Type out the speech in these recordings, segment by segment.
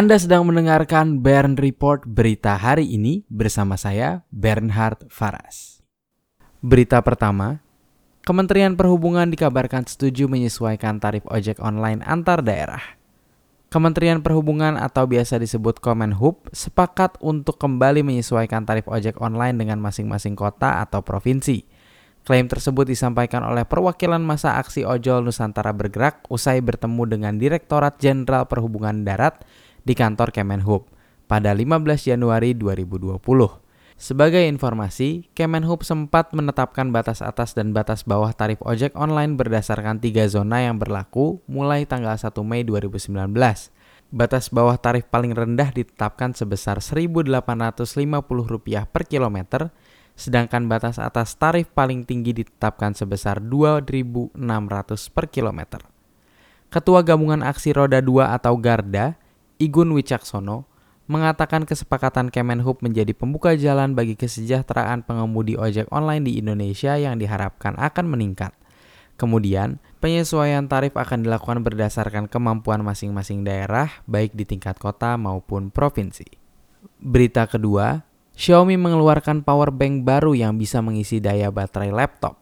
Anda sedang mendengarkan Bern Report berita hari ini bersama saya Bernhard Faras. Berita pertama, Kementerian Perhubungan dikabarkan setuju menyesuaikan tarif ojek online antar daerah. Kementerian Perhubungan atau biasa disebut Kemenhub sepakat untuk kembali menyesuaikan tarif ojek online dengan masing-masing kota atau provinsi. Klaim tersebut disampaikan oleh perwakilan masa aksi ojol Nusantara bergerak usai bertemu dengan Direktorat Jenderal Perhubungan Darat di kantor Kemenhub pada 15 Januari 2020. Sebagai informasi, Kemenhub sempat menetapkan batas atas dan batas bawah tarif ojek online berdasarkan tiga zona yang berlaku mulai tanggal 1 Mei 2019. Batas bawah tarif paling rendah ditetapkan sebesar Rp1.850 per kilometer, sedangkan batas atas tarif paling tinggi ditetapkan sebesar Rp2.600 per kilometer. Ketua Gabungan Aksi Roda 2 atau Garda, Igun Wicaksono, mengatakan kesepakatan Kemenhub menjadi pembuka jalan bagi kesejahteraan pengemudi ojek online di Indonesia yang diharapkan akan meningkat. Kemudian, penyesuaian tarif akan dilakukan berdasarkan kemampuan masing-masing daerah, baik di tingkat kota maupun provinsi. Berita kedua, Xiaomi mengeluarkan power bank baru yang bisa mengisi daya baterai laptop.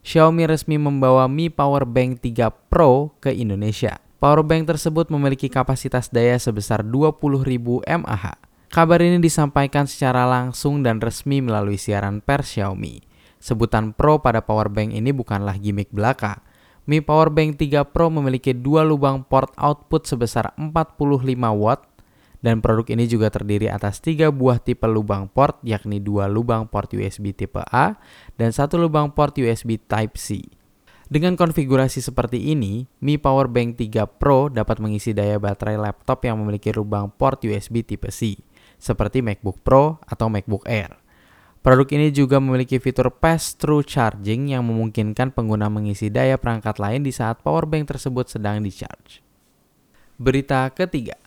Xiaomi resmi membawa Mi Power Bank 3 Pro ke Indonesia. Powerbank tersebut memiliki kapasitas daya sebesar 20.000 mAh. Kabar ini disampaikan secara langsung dan resmi melalui siaran pers Xiaomi. Sebutan Pro pada powerbank ini bukanlah gimmick belaka. Mi Powerbank 3 Pro memiliki dua lubang port output sebesar 45 watt dan produk ini juga terdiri atas tiga buah tipe lubang port yakni dua lubang port USB tipe A dan satu lubang port USB Type-C. Dengan konfigurasi seperti ini, Mi Power Bank 3 Pro dapat mengisi daya baterai laptop yang memiliki lubang port USB tipe C, seperti MacBook Pro atau MacBook Air. Produk ini juga memiliki fitur pass-through charging yang memungkinkan pengguna mengisi daya perangkat lain di saat power bank tersebut sedang di-charge. Berita ketiga,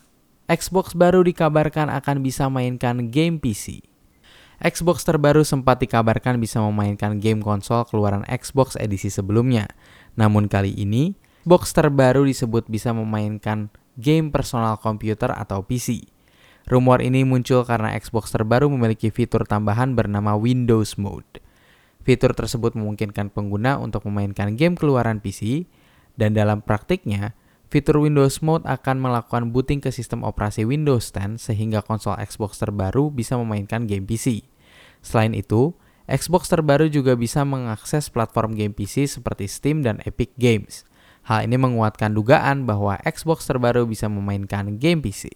Xbox baru dikabarkan akan bisa mainkan game PC. Xbox terbaru sempat dikabarkan bisa memainkan game konsol keluaran Xbox edisi sebelumnya. Namun kali ini, box terbaru disebut bisa memainkan game personal komputer atau PC. Rumor ini muncul karena Xbox terbaru memiliki fitur tambahan bernama Windows Mode. Fitur tersebut memungkinkan pengguna untuk memainkan game keluaran PC, dan dalam praktiknya, fitur Windows Mode akan melakukan booting ke sistem operasi Windows 10 sehingga konsol Xbox terbaru bisa memainkan game PC. Selain itu, Xbox terbaru juga bisa mengakses platform game PC seperti Steam dan Epic Games. Hal ini menguatkan dugaan bahwa Xbox terbaru bisa memainkan game PC.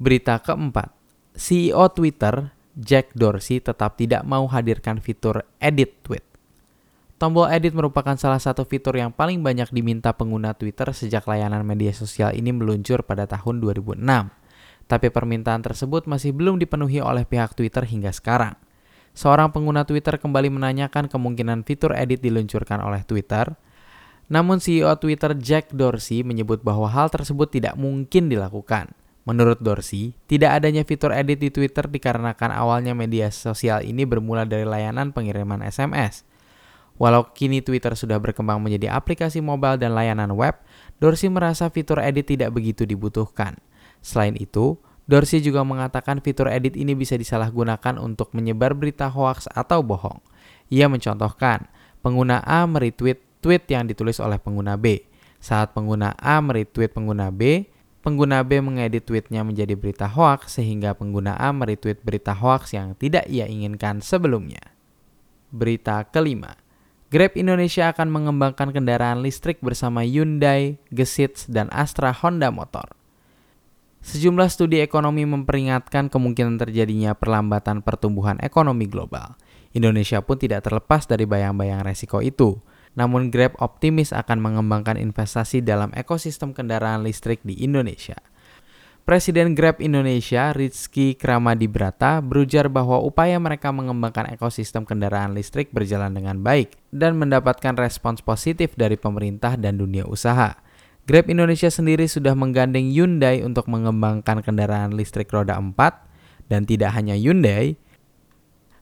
Berita keempat, CEO Twitter, Jack Dorsey tetap tidak mau hadirkan fitur edit tweet. Tombol edit merupakan salah satu fitur yang paling banyak diminta pengguna Twitter sejak layanan media sosial ini meluncur pada tahun 2006. Tapi permintaan tersebut masih belum dipenuhi oleh pihak Twitter hingga sekarang seorang pengguna Twitter kembali menanyakan kemungkinan fitur edit diluncurkan oleh Twitter. Namun CEO Twitter Jack Dorsey menyebut bahwa hal tersebut tidak mungkin dilakukan. Menurut Dorsey, tidak adanya fitur edit di Twitter dikarenakan awalnya media sosial ini bermula dari layanan pengiriman SMS. Walau kini Twitter sudah berkembang menjadi aplikasi mobile dan layanan web, Dorsey merasa fitur edit tidak begitu dibutuhkan. Selain itu, Dorsey juga mengatakan fitur edit ini bisa disalahgunakan untuk menyebar berita hoaks atau bohong. Ia mencontohkan, pengguna A meretweet tweet yang ditulis oleh pengguna B. Saat pengguna A meretweet pengguna B, pengguna B mengedit tweetnya menjadi berita hoaks sehingga pengguna A meretweet berita hoaks yang tidak ia inginkan sebelumnya. Berita kelima, Grab Indonesia akan mengembangkan kendaraan listrik bersama Hyundai, Gesits, dan Astra Honda Motor. Sejumlah studi ekonomi memperingatkan kemungkinan terjadinya perlambatan pertumbuhan ekonomi global. Indonesia pun tidak terlepas dari bayang-bayang resiko itu. Namun Grab optimis akan mengembangkan investasi dalam ekosistem kendaraan listrik di Indonesia. Presiden Grab Indonesia, Rizky Kramadibrata, berujar bahwa upaya mereka mengembangkan ekosistem kendaraan listrik berjalan dengan baik dan mendapatkan respons positif dari pemerintah dan dunia usaha. Grab Indonesia sendiri sudah menggandeng Hyundai untuk mengembangkan kendaraan listrik roda 4 dan tidak hanya Hyundai,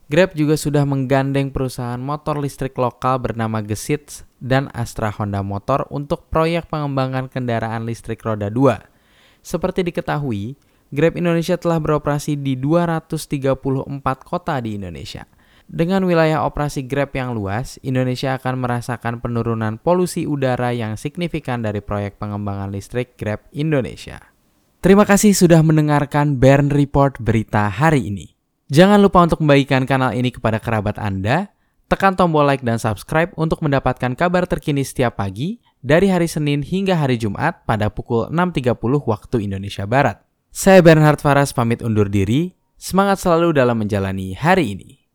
Grab juga sudah menggandeng perusahaan motor listrik lokal bernama Gesits dan Astra Honda Motor untuk proyek pengembangan kendaraan listrik roda 2. Seperti diketahui, Grab Indonesia telah beroperasi di 234 kota di Indonesia. Dengan wilayah operasi Grab yang luas, Indonesia akan merasakan penurunan polusi udara yang signifikan dari proyek pengembangan listrik Grab Indonesia. Terima kasih sudah mendengarkan Bern Report berita hari ini. Jangan lupa untuk membagikan kanal ini kepada kerabat Anda, tekan tombol like dan subscribe untuk mendapatkan kabar terkini setiap pagi dari hari Senin hingga hari Jumat pada pukul 6.30 waktu Indonesia Barat. Saya Bernhard Faras pamit undur diri, semangat selalu dalam menjalani hari ini.